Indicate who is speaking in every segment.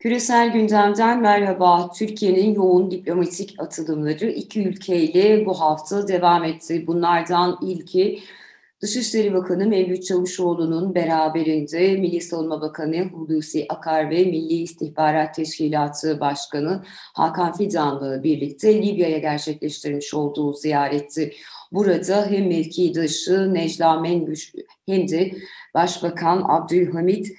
Speaker 1: Küresel gündemden merhaba. Türkiye'nin yoğun diplomatik atılımları iki ülkeyle bu hafta devam etti. Bunlardan ilki Dışişleri Bakanı Mevlüt Çavuşoğlu'nun beraberinde Milli Savunma Bakanı Hulusi Akar ve Milli İstihbarat Teşkilatı Başkanı Hakan Fidan'la birlikte Libya'ya gerçekleştirmiş olduğu ziyaretti. Burada hem mevkidaşı Necla Mengüş hem de Başbakan Abdülhamit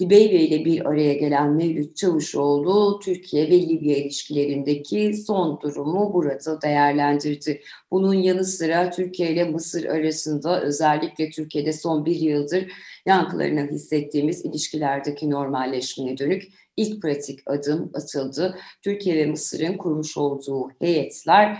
Speaker 1: Dibeyve ile bir araya gelen Mevlüt Çavuşoğlu, Türkiye ve Libya ilişkilerindeki son durumu burada değerlendirdi. Bunun yanı sıra Türkiye ile Mısır arasında özellikle Türkiye'de son bir yıldır yankılarını hissettiğimiz ilişkilerdeki normalleşmeye dönük ilk pratik adım atıldı. Türkiye ve Mısır'ın kurmuş olduğu heyetler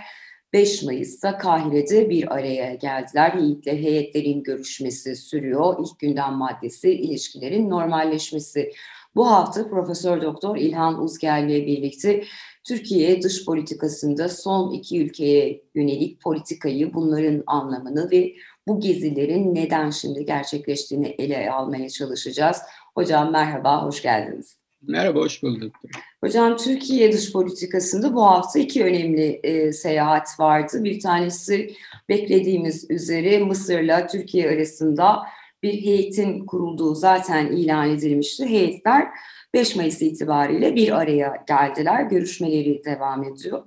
Speaker 1: 5 Mayıs'ta Kahire'de bir araya geldiler. Heyetler, heyetlerin görüşmesi sürüyor. İlk gündem maddesi ilişkilerin normalleşmesi. Bu hafta Profesör Doktor İlhan Uzger ile birlikte Türkiye dış politikasında son iki ülkeye yönelik politikayı, bunların anlamını ve bu gezilerin neden şimdi gerçekleştiğini ele almaya çalışacağız. Hocam merhaba, hoş geldiniz.
Speaker 2: Merhaba, hoş bulduk.
Speaker 1: Hocam Türkiye dış politikasında bu hafta iki önemli e, seyahat vardı. Bir tanesi beklediğimiz üzere Mısır'la Türkiye arasında bir heyetin kurulduğu zaten ilan edilmişti. Heyetler 5 Mayıs itibariyle bir araya geldiler. Görüşmeleri devam ediyor.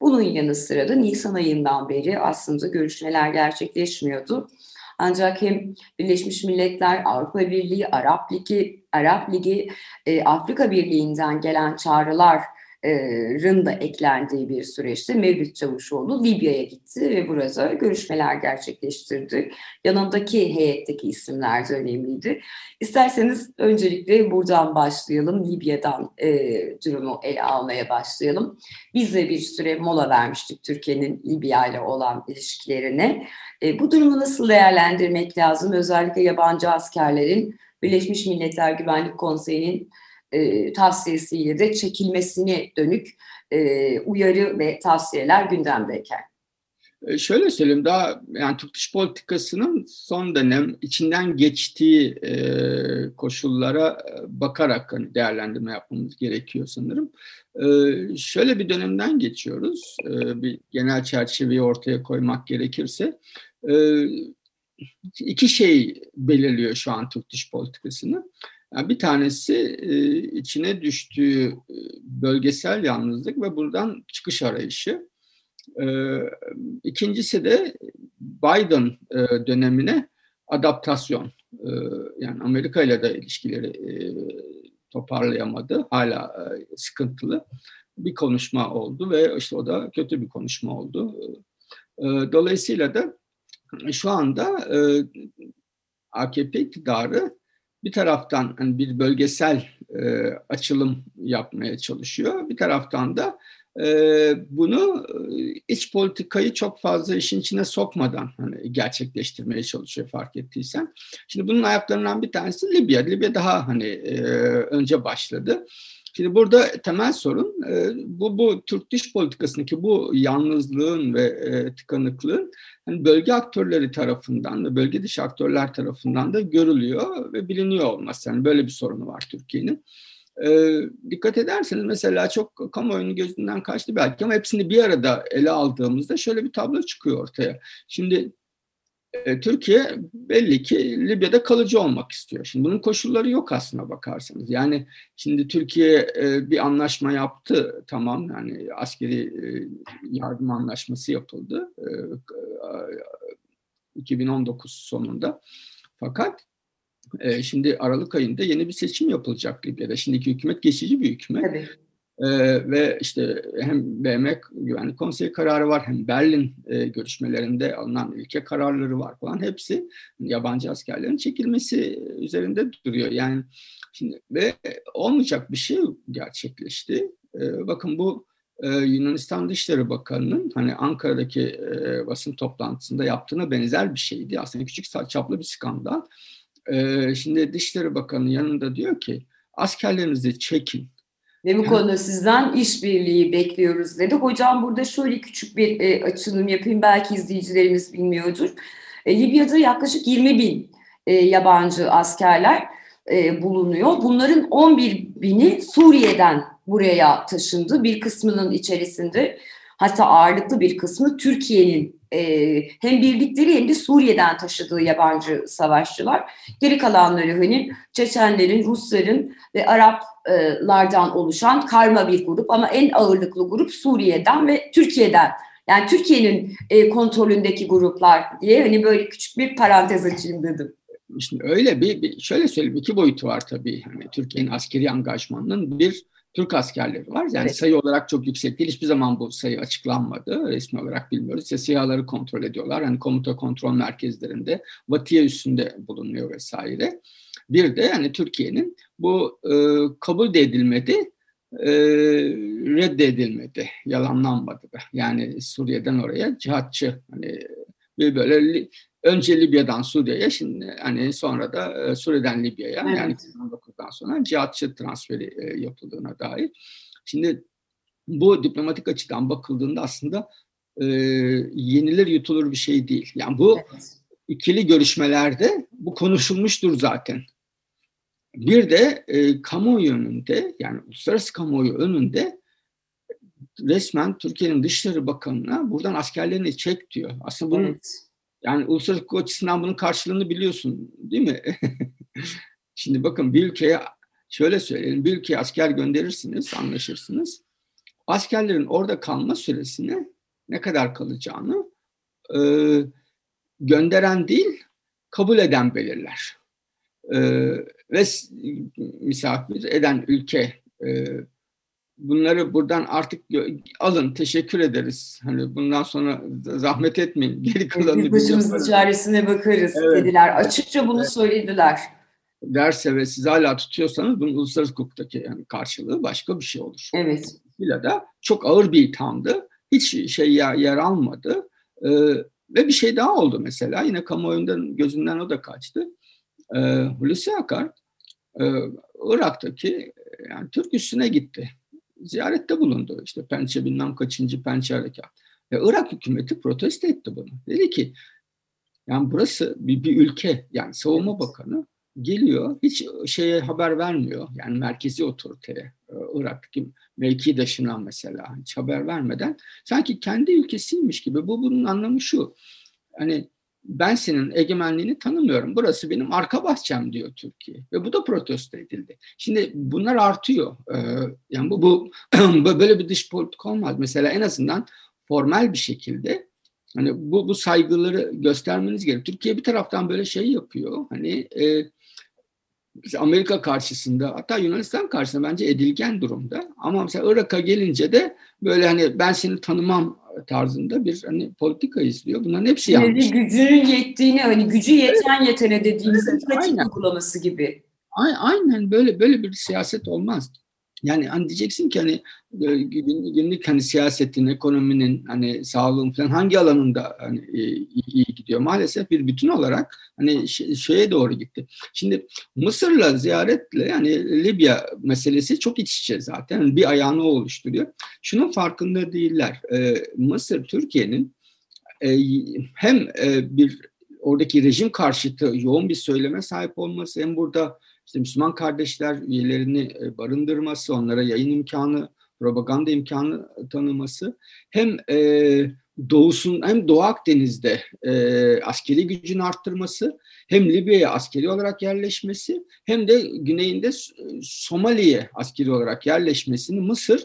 Speaker 1: Bunun yanı sıra da Nisan ayından beri aslında görüşmeler gerçekleşmiyordu. Ancak hem Birleşmiş Milletler, Avrupa Birliği, Arap Ligi, Arap Ligi, e, Afrika Birliği'nden gelen çağrılar da eklendiği bir süreçte Mevlüt Çavuşoğlu Libya'ya gitti ve burada görüşmeler gerçekleştirdi. Yanındaki heyetteki isimler de önemliydi. İsterseniz öncelikle buradan başlayalım. Libya'dan e, durumu ele almaya başlayalım. Biz de bir süre mola vermiştik Türkiye'nin Libya ile olan ilişkilerine. E, bu durumu nasıl değerlendirmek lazım? Özellikle yabancı askerlerin Birleşmiş Milletler Güvenlik Konseyi'nin e, tavsiyesiyle de çekilmesine dönük e, uyarı ve tavsiyeler gündemdeyken.
Speaker 2: E, şöyle söyleyeyim daha yani Türk dış politikasının son dönem içinden geçtiği e, koşullara e, bakarak hani değerlendirme yapmamız gerekiyor sanırım. E, şöyle bir dönemden geçiyoruz. E, bir genel çerçeveyi ortaya koymak gerekirse. E, iki şey belirliyor şu an Türk dış politikasını. Yani bir tanesi e, içine düştüğü e, bölgesel yalnızlık ve buradan çıkış arayışı. E, ikincisi de Biden dönemine adaptasyon. Yani Amerika ile de ilişkileri toparlayamadı. Hala sıkıntılı bir konuşma oldu ve işte o da kötü bir konuşma oldu. Dolayısıyla da şu anda AKP iktidarı bir taraftan hani bir bölgesel e, açılım yapmaya çalışıyor. Bir taraftan da e, bunu e, iç politikayı çok fazla işin içine sokmadan hani gerçekleştirmeye çalışıyor fark ettiysen. Şimdi bunun ayaklarından bir tanesi Libya. Libya daha hani e, önce başladı. Şimdi burada temel sorun e, bu, bu Türk dış politikasındaki bu yalnızlığın ve e, tıkanıklığın hani bölge aktörleri tarafından da bölge dışı aktörler tarafından da görülüyor ve biliniyor olması. Yani böyle bir sorunu var Türkiye'nin. E, dikkat ederseniz mesela çok kamuoyunun gözünden kaçtı belki ama hepsini bir arada ele aldığımızda şöyle bir tablo çıkıyor ortaya. Şimdi e, Türkiye belli ki Libya'da kalıcı olmak istiyor. Şimdi bunun koşulları yok aslına bakarsanız. Yani şimdi Türkiye e, bir anlaşma yaptı tamam yani askeri e, yardım anlaşması yapıldı 2019 sonunda. Fakat şimdi Aralık ayında yeni bir seçim yapılacak Libya'da. Şimdiki hükümet geçici bir hükümet. Tabii. Ee, ve işte hem BM Güvenlik Konseyi kararı var hem Berlin e, görüşmelerinde alınan ülke kararları var falan hepsi yabancı askerlerin çekilmesi üzerinde duruyor. Yani şimdi ve olmayacak bir şey gerçekleşti. E, bakın bu e, Yunanistan Dışişleri Bakanı'nın hani Ankara'daki e, basın toplantısında yaptığına benzer bir şeydi. Aslında küçük çaplı bir skandal. E, şimdi Dışişleri Bakanı yanında diyor ki askerlerinizi çekin
Speaker 1: ve bu konuda sizden işbirliği bekliyoruz dedi. Hocam burada şöyle küçük bir e, açılım yapayım. Belki izleyicilerimiz bilmiyordur. E, Libya'da yaklaşık 20 bin e, yabancı askerler e, bulunuyor. Bunların 11 bini Suriye'den buraya taşındı. Bir kısmının içerisinde hatta ağırlıklı bir kısmı Türkiye'nin e, hem bildikleri hem de Suriye'den taşıdığı yabancı savaşçılar. Geri kalanları hani Çeçenlerin, Rusların ve Araplardan oluşan karma bir grup ama en ağırlıklı grup Suriye'den ve Türkiye'den. Yani Türkiye'nin e, kontrolündeki gruplar diye hani böyle küçük bir parantez açayım dedim.
Speaker 2: Şimdi öyle bir, bir şöyle söyleyeyim iki boyutu var tabii. Hani Türkiye'nin askeri angajmanının bir Türk askerleri var. Yani evet. sayı olarak çok yüksek değil. Hiçbir zaman bu sayı açıklanmadı. Resmi olarak bilmiyoruz. İşte SİHA'ları kontrol ediyorlar. Hani komuta kontrol merkezlerinde Vatiye üstünde bulunuyor vesaire. Bir de yani Türkiye'nin bu e, kabul de edilmedi, e, reddedilmedi, yalanlanmadı da. Yani Suriye'den oraya cihatçı hani bir böyle önce Libya'dan Suriye'ye şimdi hani sonra da e, Suriye'den Libya'ya evet. yani 2019'dan sonra cihatçı transferi e, yapıldığına dair. Şimdi bu diplomatik açıdan bakıldığında aslında e, yenilir yutulur bir şey değil. Yani bu evet. ikili görüşmelerde bu konuşulmuştur zaten. Bir de e, kamuoyu önünde yani uluslararası kamuoyu önünde resmen Türkiye'nin Dışişleri Bakanı'na buradan askerlerini çek diyor. Aslında bunun evet. Yani uluslararası hukuk açısından bunun karşılığını biliyorsun değil mi? Şimdi bakın bir ülkeye şöyle söyleyelim bir ülkeye asker gönderirsiniz anlaşırsınız. Askerlerin orada kalma süresini ne kadar kalacağını e, gönderen değil kabul eden belirler. E, ve misafir eden ülke e, bunları buradan artık alın teşekkür ederiz. Hani bundan sonra zahmet etmeyin. Geri kalanını
Speaker 1: biz başımızın çaresine bakarız evet. dediler. Açıkça bunu evet. söylediler.
Speaker 2: Derse ve siz hala tutuyorsanız bunun uluslararası hukuktaki yani karşılığı başka bir şey olur.
Speaker 1: Evet.
Speaker 2: Dolayısıyla da çok ağır bir ithamdı. Hiç şey yer, yer almadı. Ee, ve bir şey daha oldu mesela. Yine kamuoyundan gözünden o da kaçtı. Ee, Hulusi Akar e, Irak'taki yani Türk üstüne gitti ziyarette bulundu. İşte pençe bilmem kaçıncı pençe harekat. Ve Irak hükümeti protesto etti bunu. Dedi ki yani burası bir, bir ülke yani savunma bakanı geliyor hiç şeye haber vermiyor. Yani merkezi otoriteye Irak'taki mevki daşına mesela hiç haber vermeden sanki kendi ülkesiymiş gibi. Bu bunun anlamı şu. Hani ben senin egemenliğini tanımıyorum. Burası benim arka bahçem diyor Türkiye. Ve bu da protesto edildi. Şimdi bunlar artıyor. Yani bu, bu böyle bir dış politik olmaz. Mesela en azından formel bir şekilde hani bu, bu saygıları göstermeniz gerekiyor. Türkiye bir taraftan böyle şey yapıyor. Hani e, Amerika karşısında hatta Yunanistan karşısında bence edilgen durumda. Ama mesela Irak'a gelince de böyle hani ben seni tanımam tarzında bir hani politika izliyor. Bunların hepsi yanlış.
Speaker 1: Gücünün yettiğini hani gücü yeten evet. yetene dediğimiz evet, pratik uygulaması gibi.
Speaker 2: Aynen böyle böyle bir siyaset olmaz. Yani hani diyeceksin ki hani e, günlük hani siyasetin, ekonominin, hani sağlığın falan hangi alanında hani e, iyi gidiyor? Maalesef bir bütün olarak hani şeye doğru gitti. Şimdi Mısır'la ziyaretle yani Libya meselesi çok iç içe zaten. Bir ayağını oluşturuyor. Şunun farkında değiller. Ee, Mısır Türkiye'nin e, hem bir oradaki rejim karşıtı yoğun bir söyleme sahip olması hem burada işte Müslüman kardeşler üyelerini e, barındırması, onlara yayın imkanı, propaganda imkanı tanıması hem e, doğusun hem Doğu Akdeniz'de e, askeri gücünü arttırması hem Libya'ya askeri olarak yerleşmesi hem de güneyinde Somali'ye askeri olarak yerleşmesini Mısır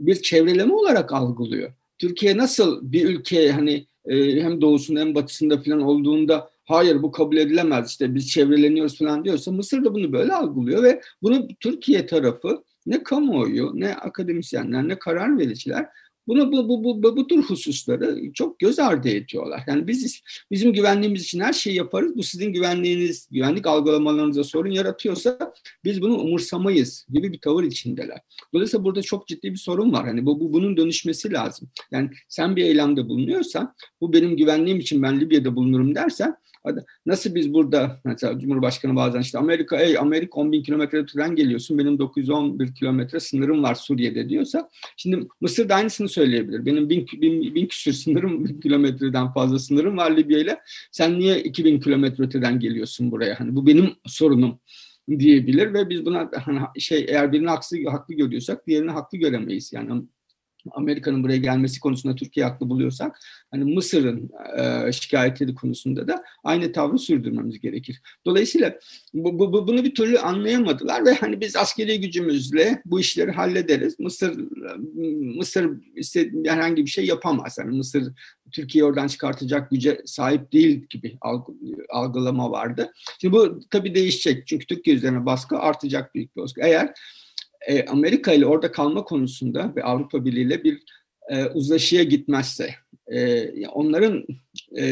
Speaker 2: bir çevreleme olarak algılıyor. Türkiye nasıl bir ülke hani e, hem doğusunda hem batısında falan olduğunda hayır bu kabul edilemez işte biz çevreleniyoruz falan diyorsa Mısır da bunu böyle algılıyor ve bunu Türkiye tarafı ne kamuoyu ne akademisyenler ne karar vericiler bunu bu, bu, bu, bu, bu tür hususları çok göz ardı ediyorlar. Yani biz bizim güvenliğimiz için her şeyi yaparız. Bu sizin güvenliğiniz, güvenlik algılamalarınıza sorun yaratıyorsa biz bunu umursamayız gibi bir tavır içindeler. Dolayısıyla burada çok ciddi bir sorun var. Hani bu, bu bunun dönüşmesi lazım. Yani sen bir eylemde bulunuyorsan bu benim güvenliğim için ben Libya'da bulunurum dersen Nasıl biz burada mesela Cumhurbaşkanı bazen işte Amerika ey Amerika 10 bin kilometre öteden geliyorsun benim 911 kilometre sınırım var Suriye'de diyorsa şimdi Mısır da aynısını söyleyebilir. Benim bin, bin, bin küsür sınırım bin kilometreden fazla sınırım var Libya ile sen niye 2000 kilometre öteden geliyorsun buraya? Hani bu benim sorunum diyebilir ve biz buna hani şey eğer birini haksız, haklı görüyorsak diğerini haklı göremeyiz. Yani Amerika'nın buraya gelmesi konusunda Türkiye haklı buluyorsak hani Mısır'ın e, şikayetleri konusunda da aynı tavrı sürdürmemiz gerekir. Dolayısıyla bu, bu, bunu bir türlü anlayamadılar ve hani biz askeri gücümüzle bu işleri hallederiz. Mısır Mısır herhangi bir şey yapamaz. Yani Mısır Türkiye oradan çıkartacak güce sahip değil gibi algılama vardı. Şimdi bu tabii değişecek. Çünkü Türkiye üzerine baskı artacak büyük bir baskı. Eğer e, Amerika ile orada kalma konusunda ve Avrupa Birliği ile bir e, uzlaşıya gitmezse, e, onların e,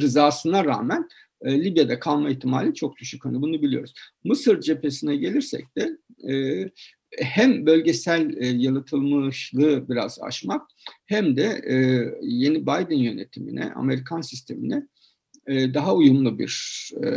Speaker 2: rızasına rağmen Libya'da kalma ihtimali çok düşük. Hani bunu biliyoruz. Mısır cephesine gelirsek de hem bölgesel yalıtılmışlığı biraz aşmak hem de yeni Biden yönetimine, Amerikan sistemine e, daha uyumlu bir e,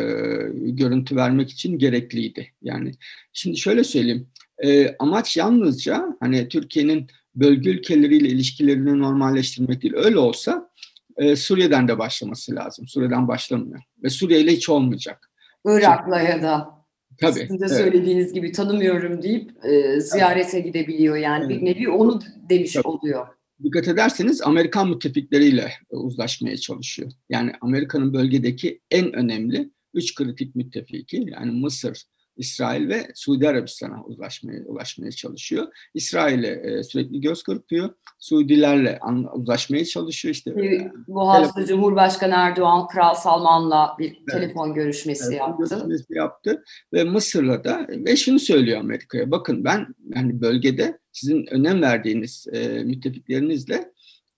Speaker 2: görüntü vermek için gerekliydi. Yani şimdi şöyle söyleyeyim, e, amaç yalnızca hani Türkiye'nin bölge ülkeleriyle ilişkilerini normalleştirmek değil. Öyle olsa e, Suriye'den de başlaması lazım. Suriye'den başlamıyor. Ve Suriye ile hiç olmayacak.
Speaker 1: Irak'la ya da
Speaker 2: Tabii,
Speaker 1: sizin de evet. söylediğiniz gibi tanımıyorum deyip e, ziyarete evet. gidebiliyor. Yani evet. bir nevi onu demiş Tabii. oluyor.
Speaker 2: Dikkat ederseniz Amerikan müttefikleriyle uzlaşmaya çalışıyor. Yani Amerika'nın bölgedeki en önemli üç kritik müttefiki yani Mısır, İsrail ve Suudi Arabistan'a ulaşmaya, ulaşmaya çalışıyor. İsrail'e e, sürekli göz kırpıyor. Suudilerle an, uzlaşmaya çalışıyor. İşte
Speaker 1: e, bu hafta telefon... Cumhurbaşkanı Erdoğan Kral Salman'la bir evet. telefon görüşmesi evet, yaptı.
Speaker 2: Görüşmesi yaptı ve Mısır'la da ve şunu söylüyor Amerika'ya. Bakın ben yani bölgede sizin önem verdiğiniz e, müttefiklerinizle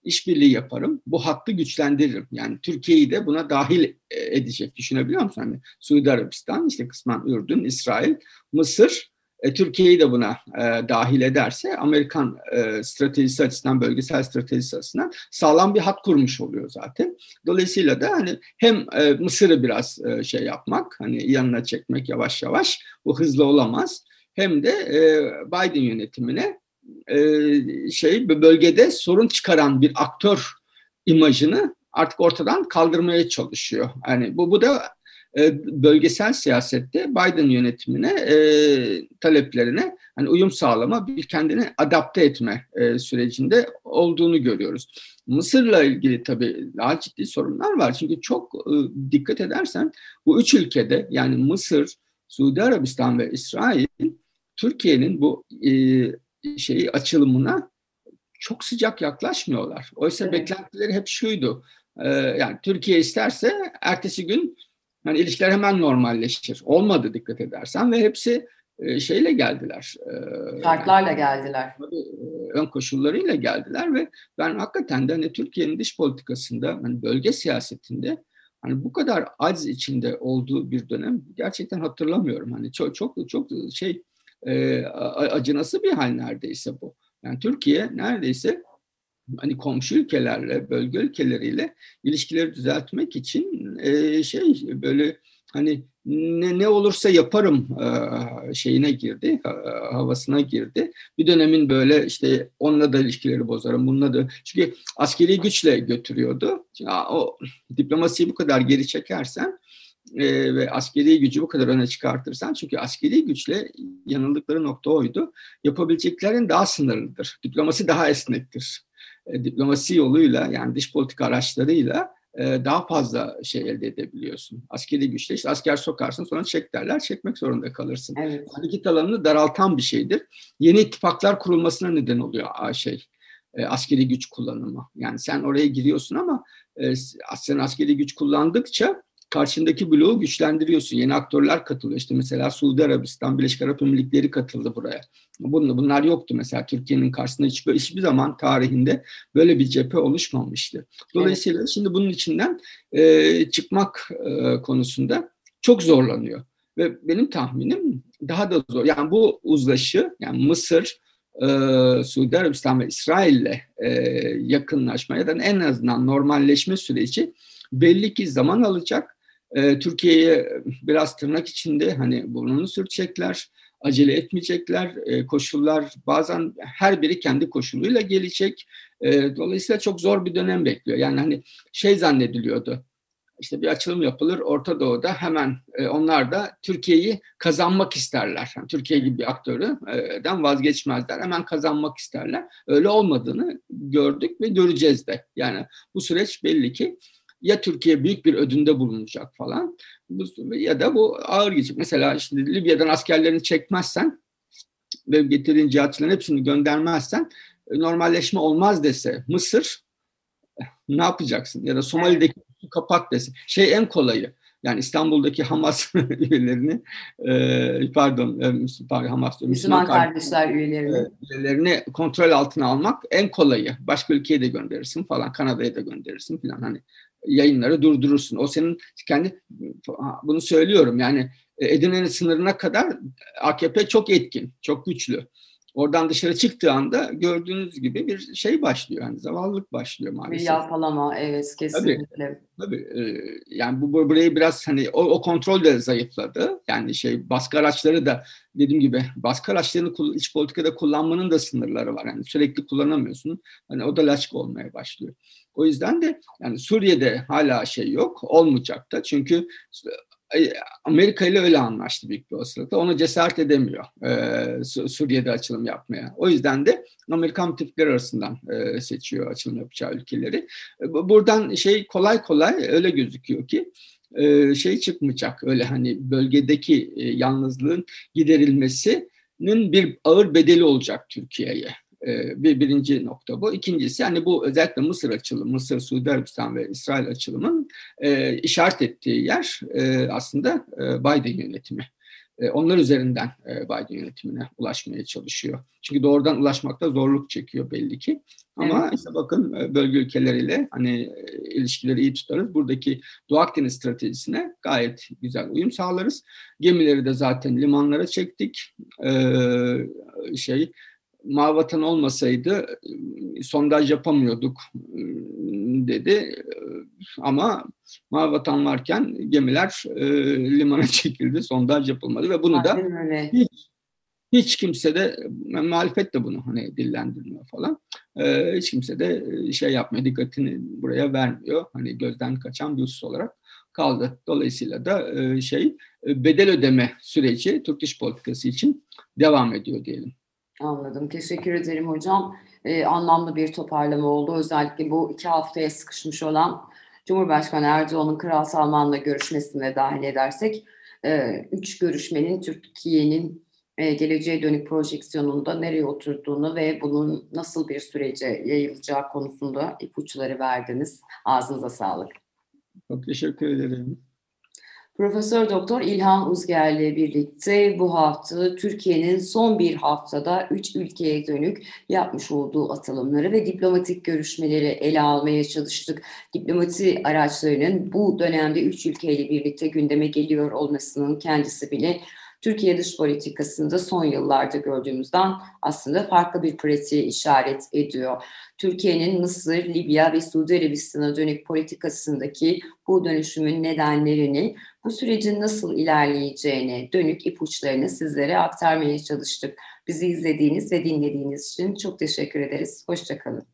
Speaker 2: işbirliği yaparım. Bu hattı güçlendiririm. Yani Türkiye'yi de buna dahil e, edecek. Düşünebiliyor musun? Hani Suudi Arabistan, işte kısmen Ürdün, İsrail, Mısır, e, Türkiye'yi de buna e, dahil ederse Amerikan e, stratejisi açısından, bölgesel stratejisi açısından sağlam bir hat kurmuş oluyor zaten. Dolayısıyla da hani hem e, Mısır'ı biraz e, şey yapmak, hani yanına çekmek yavaş yavaş, bu hızlı olamaz. Hem de e, Biden yönetimine şey bölgede sorun çıkaran bir aktör imajını artık ortadan kaldırmaya çalışıyor. Yani bu bu da e, bölgesel siyasette Biden yönetimine e, taleplerine hani uyum sağlama, bir kendini adapte etme e, sürecinde olduğunu görüyoruz. Mısır'la ilgili tabii daha ciddi sorunlar var. Çünkü çok e, dikkat edersen bu üç ülkede yani Mısır, Suudi Arabistan ve İsrail Türkiye'nin bu e, şeyi açılımına çok sıcak yaklaşmıyorlar. Oysa evet. beklentileri hep şuydu. E, yani Türkiye isterse ertesi gün yani ilişkiler hemen normalleşir. Olmadı dikkat edersen ve hepsi e, şeyle geldiler.
Speaker 1: E, Şartlarla yani, geldiler.
Speaker 2: Ön koşullarıyla geldiler ve ben hakikaten de hani Türkiye'nin dış politikasında hani bölge siyasetinde hani bu kadar aciz içinde olduğu bir dönem gerçekten hatırlamıyorum. Hani çok çok çok şey e, acınası bir hal neredeyse bu. Yani Türkiye neredeyse hani komşu ülkelerle, bölge ülkeleriyle ilişkileri düzeltmek için e, şey böyle hani ne, ne olursa yaparım e, şeyine girdi, e, havasına girdi. Bir dönemin böyle işte onunla da ilişkileri bozarım, bununla da. Çünkü askeri güçle götürüyordu. Şimdi, o diplomasiyi bu kadar geri çekersen e, ve askeri gücü bu kadar öne çıkartırsan çünkü askeri güçle yanıldıkları nokta oydu. Yapabileceklerin daha sınırlıdır. Diplomasi daha esnektir. E, diplomasi yoluyla yani dış politika araçlarıyla e, daha fazla şey elde edebiliyorsun. Askeri güçle işte asker sokarsın sonra çek derler çekmek zorunda kalırsın. Evet. Hareket alanını daraltan bir şeydir. Yeni ittifaklar kurulmasına neden oluyor şey e, askeri güç kullanımı. Yani sen oraya giriyorsun ama e, sen askeri güç kullandıkça karşındaki bloğu güçlendiriyorsun. Yeni aktörler katılıyor. İşte mesela Suudi Arabistan, Birleşik Arap Emirlikleri katıldı buraya. Bunlar, bunlar yoktu mesela Türkiye'nin karşısında hiç, hiçbir zaman tarihinde böyle bir cephe oluşmamıştı. Dolayısıyla evet. şimdi bunun içinden e, çıkmak e, konusunda çok zorlanıyor. Ve benim tahminim daha da zor. Yani bu uzlaşı yani Mısır, e, Suudi Arabistan ve İsrail'le e, yakınlaşma ya da en azından normalleşme süreci belli ki zaman alacak e, Türkiye'ye biraz tırnak içinde hani burnunu sürtecekler, acele etmeyecekler. E, koşullar bazen her biri kendi koşuluyla gelecek. E, dolayısıyla çok zor bir dönem bekliyor. Yani hani şey zannediliyordu. işte bir açılım yapılır Orta Doğu'da hemen e, onlar da Türkiye'yi kazanmak isterler. Yani Türkiye gibi bir aktörden vazgeçmezler. Hemen kazanmak isterler. Öyle olmadığını gördük ve göreceğiz de. Yani bu süreç belli ki ya Türkiye büyük bir ödünde bulunacak falan ya da bu ağır geçecek. Mesela şimdi Libya'dan askerlerini çekmezsen ve getirdiğin cihatçıların hepsini göndermezsen e, normalleşme olmaz dese Mısır ne yapacaksın? Ya da Somali'deki kapat desin. Şey en kolayı. Yani İstanbul'daki Hamas üyelerini e, pardon, e, pardon Hamas
Speaker 1: Müslüman, Müslüman kardeşler üyelerini. E,
Speaker 2: üyelerini kontrol altına almak en kolayı. Başka ülkeye de gönderirsin falan. Kanada'ya da gönderirsin falan. Hani yayınları durdurursun. O senin kendi bunu söylüyorum yani Edirne'nin sınırına kadar AKP çok etkin, çok güçlü. Oradan dışarı çıktığı anda gördüğünüz gibi bir şey başlıyor. Yani zavallılık başlıyor maalesef.
Speaker 1: Bir yalpalama evet kesinlikle.
Speaker 2: Tabii, tabii. Yani bu burayı biraz hani o, o kontrol de zayıfladı. Yani şey baskı araçları da dediğim gibi baskı araçlarını iç politikada kullanmanın da sınırları var. Yani sürekli kullanamıyorsun. Hani o da laçka olmaya başlıyor. O yüzden de yani Suriye'de hala şey yok, olmayacak da. Çünkü Amerika ile öyle anlaştı büyük bir olasılıkla. Ona cesaret edemiyor e, Suriye'de açılım yapmaya. O yüzden de Amerikan müttefikler arasından e, seçiyor açılım yapacağı ülkeleri. E, buradan şey kolay kolay öyle gözüküyor ki e, şey çıkmayacak. Öyle hani bölgedeki e, yalnızlığın giderilmesinin bir ağır bedeli olacak Türkiye'ye. Ee, bir birinci nokta bu. İkincisi hani bu özellikle Mısır açılımı, Mısır, Suudi Arabistan ve İsrail açılımın e, işaret ettiği yer e, aslında e, Biden yönetimi. E, onlar üzerinden e, Biden yönetimine ulaşmaya çalışıyor. Çünkü doğrudan ulaşmakta zorluk çekiyor belli ki. Ama evet. işte bakın e, bölge ülkeleriyle hani e, ilişkileri iyi tutarız. Buradaki Doğu Akdeniz stratejisine gayet güzel uyum sağlarız. Gemileri de zaten limanlara çektik. Ee, şey Mavi Vatan olmasaydı sondaj yapamıyorduk e, dedi. Ama Mavi Vatan varken gemiler e, limana çekildi, sondaj yapılmadı ve bunu da hiç, hiç kimse de muhalefet de bunu hani dillendirmiyor falan. E, hiç kimse de şey yapmıyor, dikkatini buraya vermiyor. Hani gözden kaçan bir husus olarak kaldı. Dolayısıyla da e, şey bedel ödeme süreci Türk dış politikası için devam ediyor diyelim.
Speaker 1: Anladım. Teşekkür ederim hocam. Ee, anlamlı bir toparlama oldu. Özellikle bu iki haftaya sıkışmış olan Cumhurbaşkanı Erdoğan'ın Kral Salman'la görüşmesine dahil edersek, e, üç görüşmenin Türkiye'nin e, geleceğe dönük projeksiyonunda nereye oturduğunu ve bunun nasıl bir sürece yayılacağı konusunda ipuçları verdiniz. Ağzınıza sağlık.
Speaker 2: Çok teşekkür ederim.
Speaker 1: Profesör Doktor İlhan Uzger ile birlikte bu hafta Türkiye'nin son bir haftada üç ülkeye dönük yapmış olduğu atılımları ve diplomatik görüşmeleri ele almaya çalıştık. Diplomasi araçlarının bu dönemde üç ülkeyle birlikte gündeme geliyor olmasının kendisi bile Türkiye dış politikasında son yıllarda gördüğümüzden aslında farklı bir pratiğe işaret ediyor. Türkiye'nin Mısır, Libya ve Suudi Arabistan'a dönük politikasındaki bu dönüşümün nedenlerini, bu sürecin nasıl ilerleyeceğine dönük ipuçlarını sizlere aktarmaya çalıştık. Bizi izlediğiniz ve dinlediğiniz için çok teşekkür ederiz. Hoşçakalın.